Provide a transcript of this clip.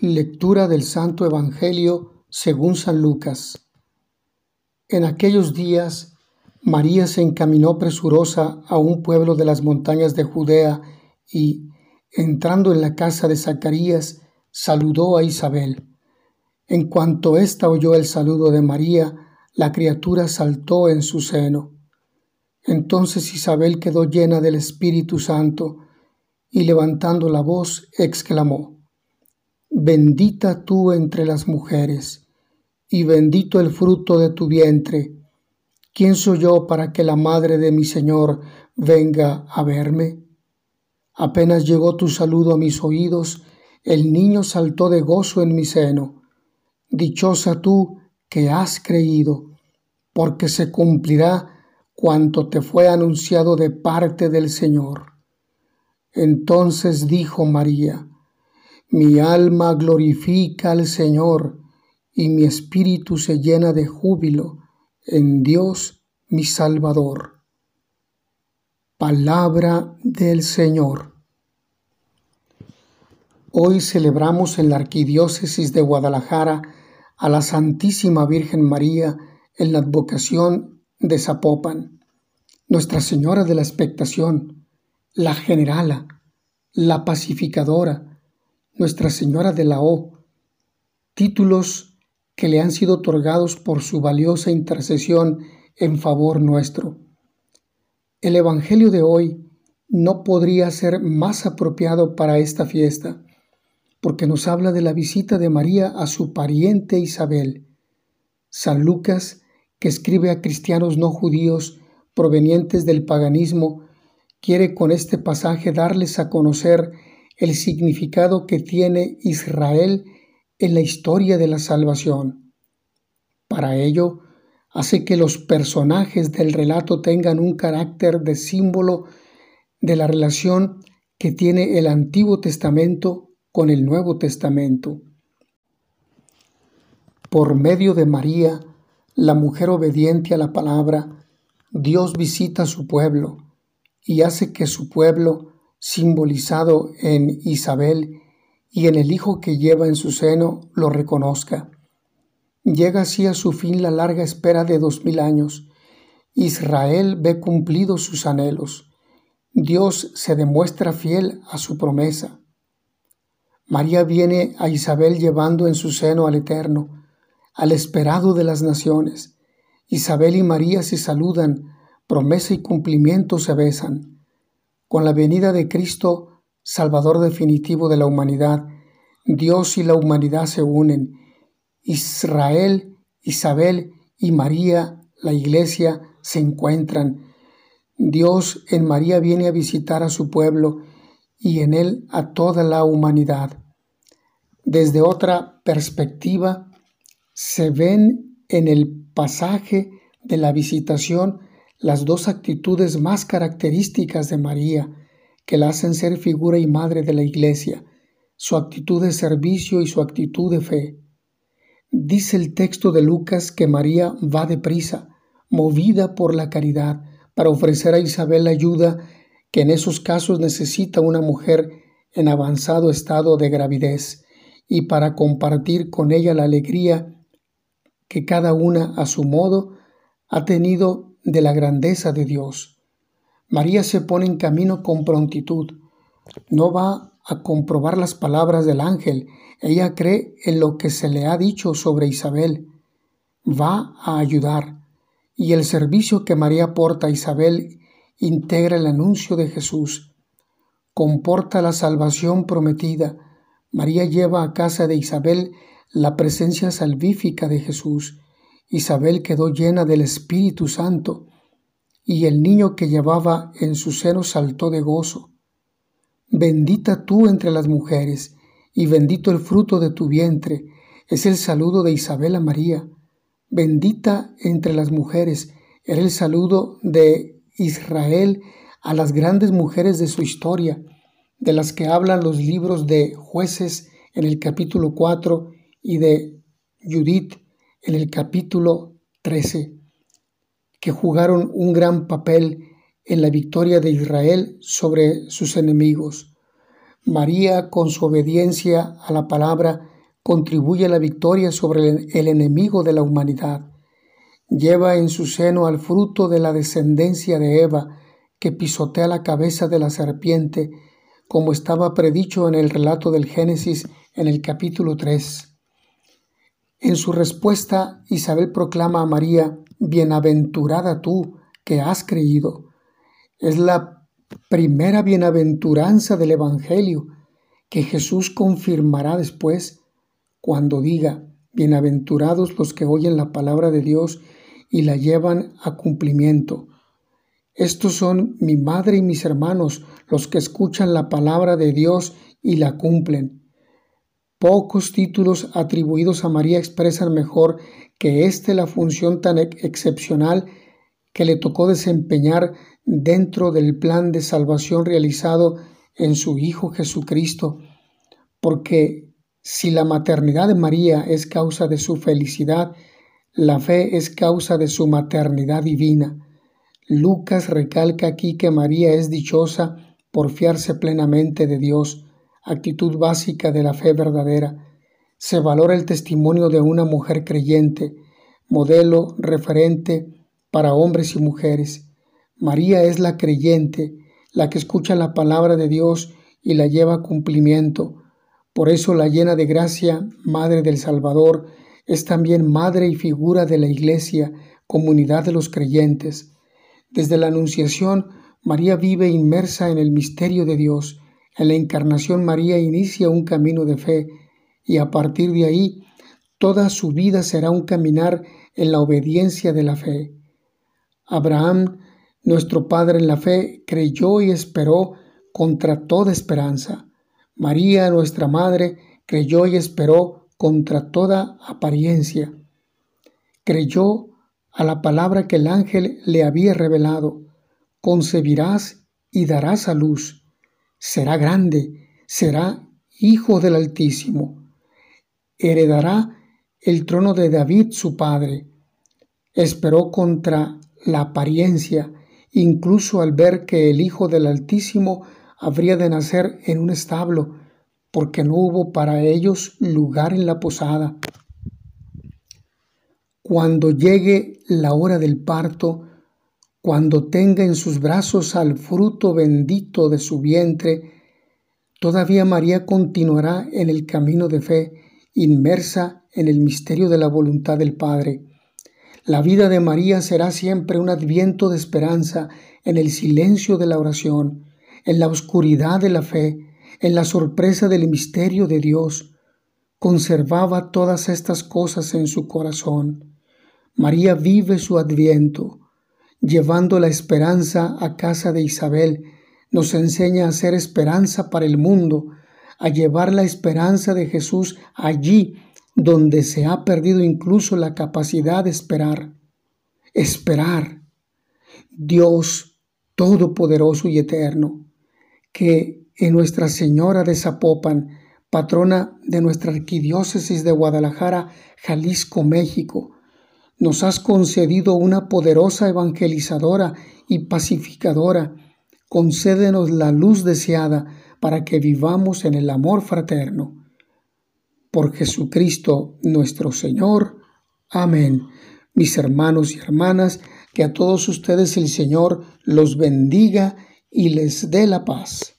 Lectura del Santo Evangelio según San Lucas. En aquellos días, María se encaminó presurosa a un pueblo de las montañas de Judea y, entrando en la casa de Zacarías, saludó a Isabel. En cuanto ésta oyó el saludo de María, la criatura saltó en su seno. Entonces Isabel quedó llena del Espíritu Santo y levantando la voz exclamó, Bendita tú entre las mujeres, y bendito el fruto de tu vientre. ¿Quién soy yo para que la madre de mi Señor venga a verme? Apenas llegó tu saludo a mis oídos, el niño saltó de gozo en mi seno. Dichosa tú que has creído, porque se cumplirá cuanto te fue anunciado de parte del Señor. Entonces dijo María, mi alma glorifica al Señor y mi espíritu se llena de júbilo en Dios mi Salvador. Palabra del Señor. Hoy celebramos en la Arquidiócesis de Guadalajara a la Santísima Virgen María en la advocación de Zapopan, Nuestra Señora de la Expectación, la Generala, la Pacificadora, nuestra Señora de la O, títulos que le han sido otorgados por su valiosa intercesión en favor nuestro. El Evangelio de hoy no podría ser más apropiado para esta fiesta, porque nos habla de la visita de María a su pariente Isabel. San Lucas, que escribe a cristianos no judíos provenientes del paganismo, quiere con este pasaje darles a conocer el significado que tiene Israel en la historia de la salvación. Para ello, hace que los personajes del relato tengan un carácter de símbolo de la relación que tiene el Antiguo Testamento con el Nuevo Testamento. Por medio de María, la mujer obediente a la palabra, Dios visita a su pueblo y hace que su pueblo simbolizado en Isabel y en el hijo que lleva en su seno, lo reconozca. Llega así a su fin la larga espera de dos mil años. Israel ve cumplidos sus anhelos. Dios se demuestra fiel a su promesa. María viene a Isabel llevando en su seno al Eterno, al esperado de las naciones. Isabel y María se saludan, promesa y cumplimiento se besan. Con la venida de Cristo, Salvador definitivo de la humanidad, Dios y la humanidad se unen. Israel, Isabel y María, la Iglesia, se encuentran. Dios en María viene a visitar a su pueblo y en él a toda la humanidad. Desde otra perspectiva, se ven en el pasaje de la visitación las dos actitudes más características de María, que la hacen ser figura y madre de la Iglesia, su actitud de servicio y su actitud de fe. Dice el texto de Lucas que María va deprisa, movida por la caridad, para ofrecer a Isabel la ayuda que en esos casos necesita una mujer en avanzado estado de gravidez, y para compartir con ella la alegría que cada una a su modo ha tenido de la grandeza de Dios. María se pone en camino con prontitud. No va a comprobar las palabras del ángel. Ella cree en lo que se le ha dicho sobre Isabel. Va a ayudar. Y el servicio que María aporta a Isabel integra el anuncio de Jesús. Comporta la salvación prometida. María lleva a casa de Isabel la presencia salvífica de Jesús Isabel quedó llena del Espíritu Santo, y el niño que llevaba en su seno saltó de gozo. Bendita tú entre las mujeres, y bendito el fruto de tu vientre, es el saludo de Isabel a María. Bendita entre las mujeres, era el saludo de Israel a las grandes mujeres de su historia, de las que hablan los libros de jueces en el capítulo 4 y de Judith en el capítulo 13, que jugaron un gran papel en la victoria de Israel sobre sus enemigos. María, con su obediencia a la palabra, contribuye a la victoria sobre el enemigo de la humanidad. Lleva en su seno al fruto de la descendencia de Eva, que pisotea la cabeza de la serpiente, como estaba predicho en el relato del Génesis en el capítulo 3. En su respuesta, Isabel proclama a María, Bienaventurada tú que has creído. Es la primera bienaventuranza del Evangelio que Jesús confirmará después cuando diga, Bienaventurados los que oyen la palabra de Dios y la llevan a cumplimiento. Estos son mi madre y mis hermanos, los que escuchan la palabra de Dios y la cumplen. Pocos títulos atribuidos a María expresan mejor que éste la función tan excepcional que le tocó desempeñar dentro del plan de salvación realizado en su Hijo Jesucristo, porque si la maternidad de María es causa de su felicidad, la fe es causa de su maternidad divina. Lucas recalca aquí que María es dichosa por fiarse plenamente de Dios, actitud básica de la fe verdadera. Se valora el testimonio de una mujer creyente, modelo, referente para hombres y mujeres. María es la creyente, la que escucha la palabra de Dios y la lleva a cumplimiento. Por eso la llena de gracia, Madre del Salvador, es también madre y figura de la Iglesia, comunidad de los creyentes. Desde la Anunciación, María vive inmersa en el misterio de Dios. En la Encarnación, María inicia un camino de fe y a partir de ahí, toda su vida será un caminar en la obediencia de la fe. Abraham, nuestro Padre en la fe, creyó y esperó contra toda esperanza. María, nuestra Madre, creyó y esperó contra toda apariencia. Creyó a la palabra que el ángel le había revelado, concebirás y darás a luz, será grande, será hijo del Altísimo, heredará el trono de David su padre. Esperó contra la apariencia, incluso al ver que el Hijo del Altísimo habría de nacer en un establo, porque no hubo para ellos lugar en la posada. Cuando llegue la hora del parto, cuando tenga en sus brazos al fruto bendito de su vientre, todavía María continuará en el camino de fe, inmersa en el misterio de la voluntad del Padre. La vida de María será siempre un adviento de esperanza en el silencio de la oración, en la oscuridad de la fe, en la sorpresa del misterio de Dios. Conservaba todas estas cosas en su corazón. María vive su adviento, llevando la esperanza a casa de Isabel, nos enseña a hacer esperanza para el mundo, a llevar la esperanza de Jesús allí donde se ha perdido incluso la capacidad de esperar. Esperar. Dios Todopoderoso y Eterno, que en Nuestra Señora de Zapopan, patrona de nuestra arquidiócesis de Guadalajara, Jalisco, México, nos has concedido una poderosa evangelizadora y pacificadora. Concédenos la luz deseada para que vivamos en el amor fraterno. Por Jesucristo nuestro Señor. Amén. Mis hermanos y hermanas, que a todos ustedes el Señor los bendiga y les dé la paz.